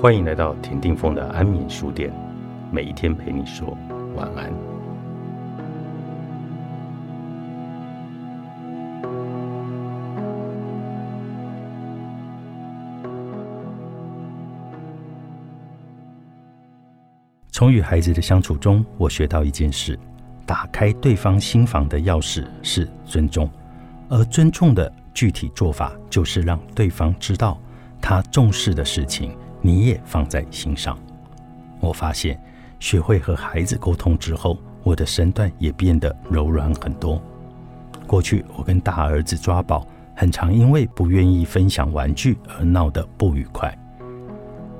欢迎来到田定峰的安眠书店，每一天陪你说晚安。从与孩子的相处中，我学到一件事：打开对方心房的钥匙是尊重，而尊重的具体做法就是让对方知道他重视的事情。你也放在心上。我发现，学会和孩子沟通之后，我的身段也变得柔软很多。过去，我跟大儿子抓宝，很常因为不愿意分享玩具而闹得不愉快。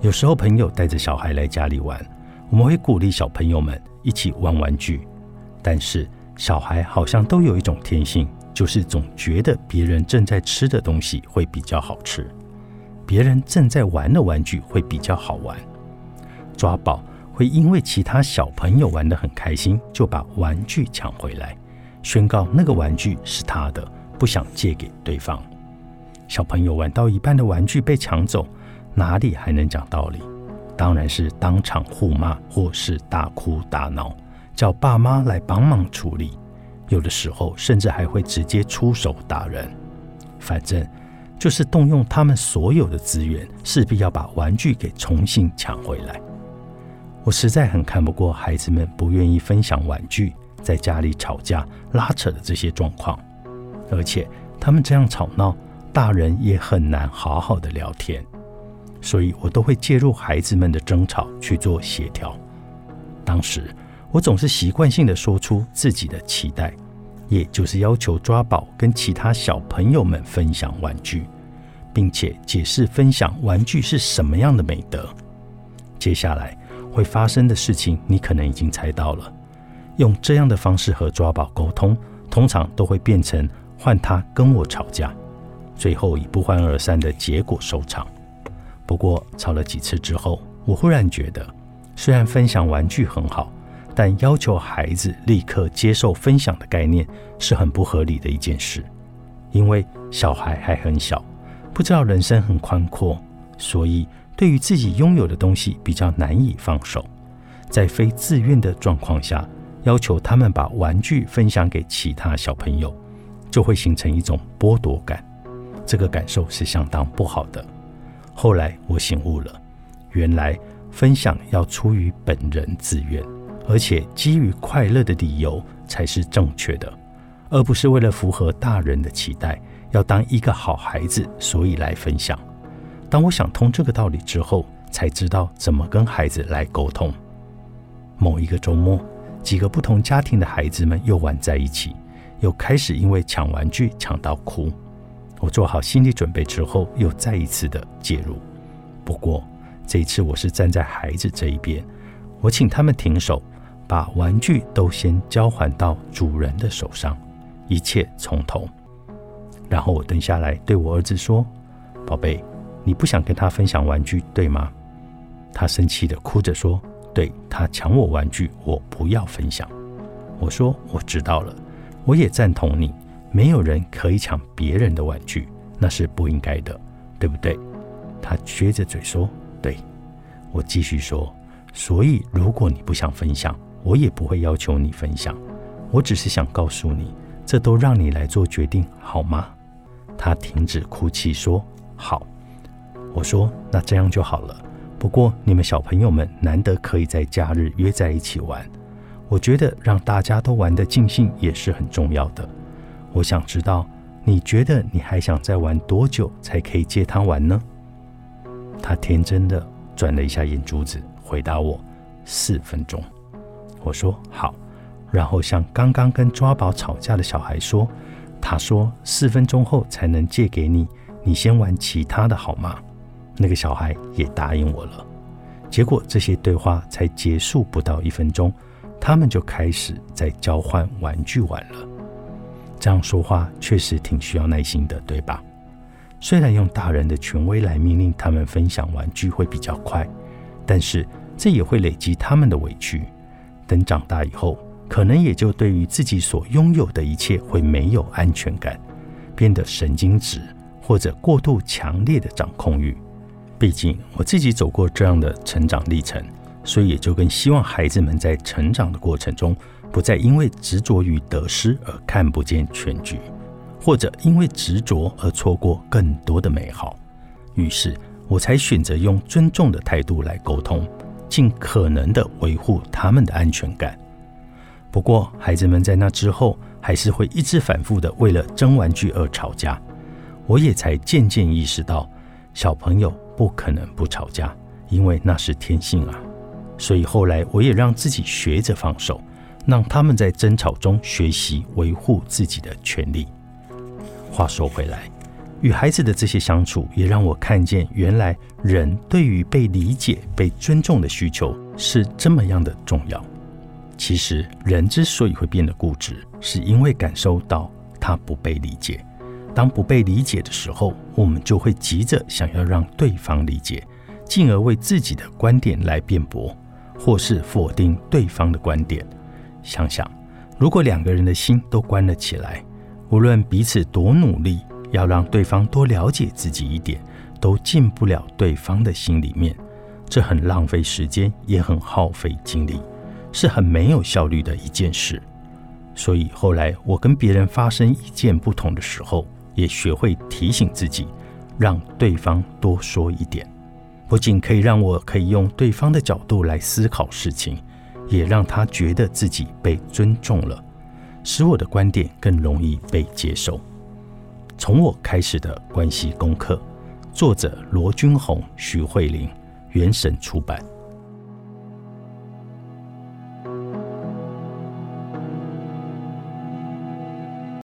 有时候，朋友带着小孩来家里玩，我们会鼓励小朋友们一起玩玩具。但是，小孩好像都有一种天性，就是总觉得别人正在吃的东西会比较好吃。别人正在玩的玩具会比较好玩，抓宝会因为其他小朋友玩得很开心，就把玩具抢回来，宣告那个玩具是他的，不想借给对方。小朋友玩到一半的玩具被抢走，哪里还能讲道理？当然是当场互骂，或是大哭大闹，叫爸妈来帮忙处理。有的时候甚至还会直接出手打人，反正。就是动用他们所有的资源，势必要把玩具给重新抢回来。我实在很看不过孩子们不愿意分享玩具，在家里吵架拉扯的这些状况，而且他们这样吵闹，大人也很难好好的聊天，所以我都会介入孩子们的争吵去做协调。当时我总是习惯性的说出自己的期待。也就是要求抓宝跟其他小朋友们分享玩具，并且解释分享玩具是什么样的美德。接下来会发生的事情，你可能已经猜到了。用这样的方式和抓宝沟通，通常都会变成换他跟我吵架，最后以不欢而散的结果收场。不过吵了几次之后，我忽然觉得，虽然分享玩具很好。但要求孩子立刻接受分享的概念是很不合理的一件事，因为小孩还很小，不知道人生很宽阔，所以对于自己拥有的东西比较难以放手。在非自愿的状况下，要求他们把玩具分享给其他小朋友，就会形成一种剥夺感，这个感受是相当不好的。后来我醒悟了，原来分享要出于本人自愿。而且基于快乐的理由才是正确的，而不是为了符合大人的期待，要当一个好孩子，所以来分享。当我想通这个道理之后，才知道怎么跟孩子来沟通。某一个周末，几个不同家庭的孩子们又玩在一起，又开始因为抢玩具抢到哭。我做好心理准备之后，又再一次的介入。不过这一次我是站在孩子这一边，我请他们停手。把玩具都先交还到主人的手上，一切从头。然后我蹲下来对我儿子说：“宝贝，你不想跟他分享玩具，对吗？”他生气的哭着说：“对他抢我玩具，我不要分享。”我说：“我知道了，我也赞同你，没有人可以抢别人的玩具，那是不应该的，对不对？”他撅着嘴说：“对。”我继续说：“所以如果你不想分享，”我也不会要求你分享，我只是想告诉你，这都让你来做决定，好吗？他停止哭泣，说：“好。”我说：“那这样就好了。不过你们小朋友们难得可以在假日约在一起玩，我觉得让大家都玩得尽兴也是很重要的。我想知道，你觉得你还想再玩多久才可以接他玩呢？”他天真的转了一下眼珠子，回答我：“四分钟。”我说好，然后向刚刚跟抓宝吵架的小孩说：“他说四分钟后才能借给你，你先玩其他的好吗？”那个小孩也答应我了。结果这些对话才结束不到一分钟，他们就开始在交换玩具玩了。这样说话确实挺需要耐心的，对吧？虽然用大人的权威来命令他们分享玩具会比较快，但是这也会累积他们的委屈。等长大以后，可能也就对于自己所拥有的一切会没有安全感，变得神经质或者过度强烈的掌控欲。毕竟我自己走过这样的成长历程，所以也就更希望孩子们在成长的过程中，不再因为执着于得失而看不见全局，或者因为执着而错过更多的美好。于是，我才选择用尊重的态度来沟通，尽可能的维护他们的安全感。不过，孩子们在那之后还是会一直反复的为了争玩具而吵架。我也才渐渐意识到，小朋友不可能不吵架，因为那是天性啊。所以后来我也让自己学着放手，让他们在争吵中学习维护自己的权利。话说回来，与孩子的这些相处，也让我看见，原来人对于被理解、被尊重的需求是这么样的重要。其实，人之所以会变得固执，是因为感受到他不被理解。当不被理解的时候，我们就会急着想要让对方理解，进而为自己的观点来辩驳，或是否定对方的观点。想想，如果两个人的心都关了起来，无论彼此多努力，要让对方多了解自己一点，都进不了对方的心里面。这很浪费时间，也很耗费精力。是很没有效率的一件事，所以后来我跟别人发生意见不同的时候，也学会提醒自己，让对方多说一点，不仅可以让我可以用对方的角度来思考事情，也让他觉得自己被尊重了，使我的观点更容易被接受。从我开始的关系功课，作者罗君红、徐慧玲，原神出版。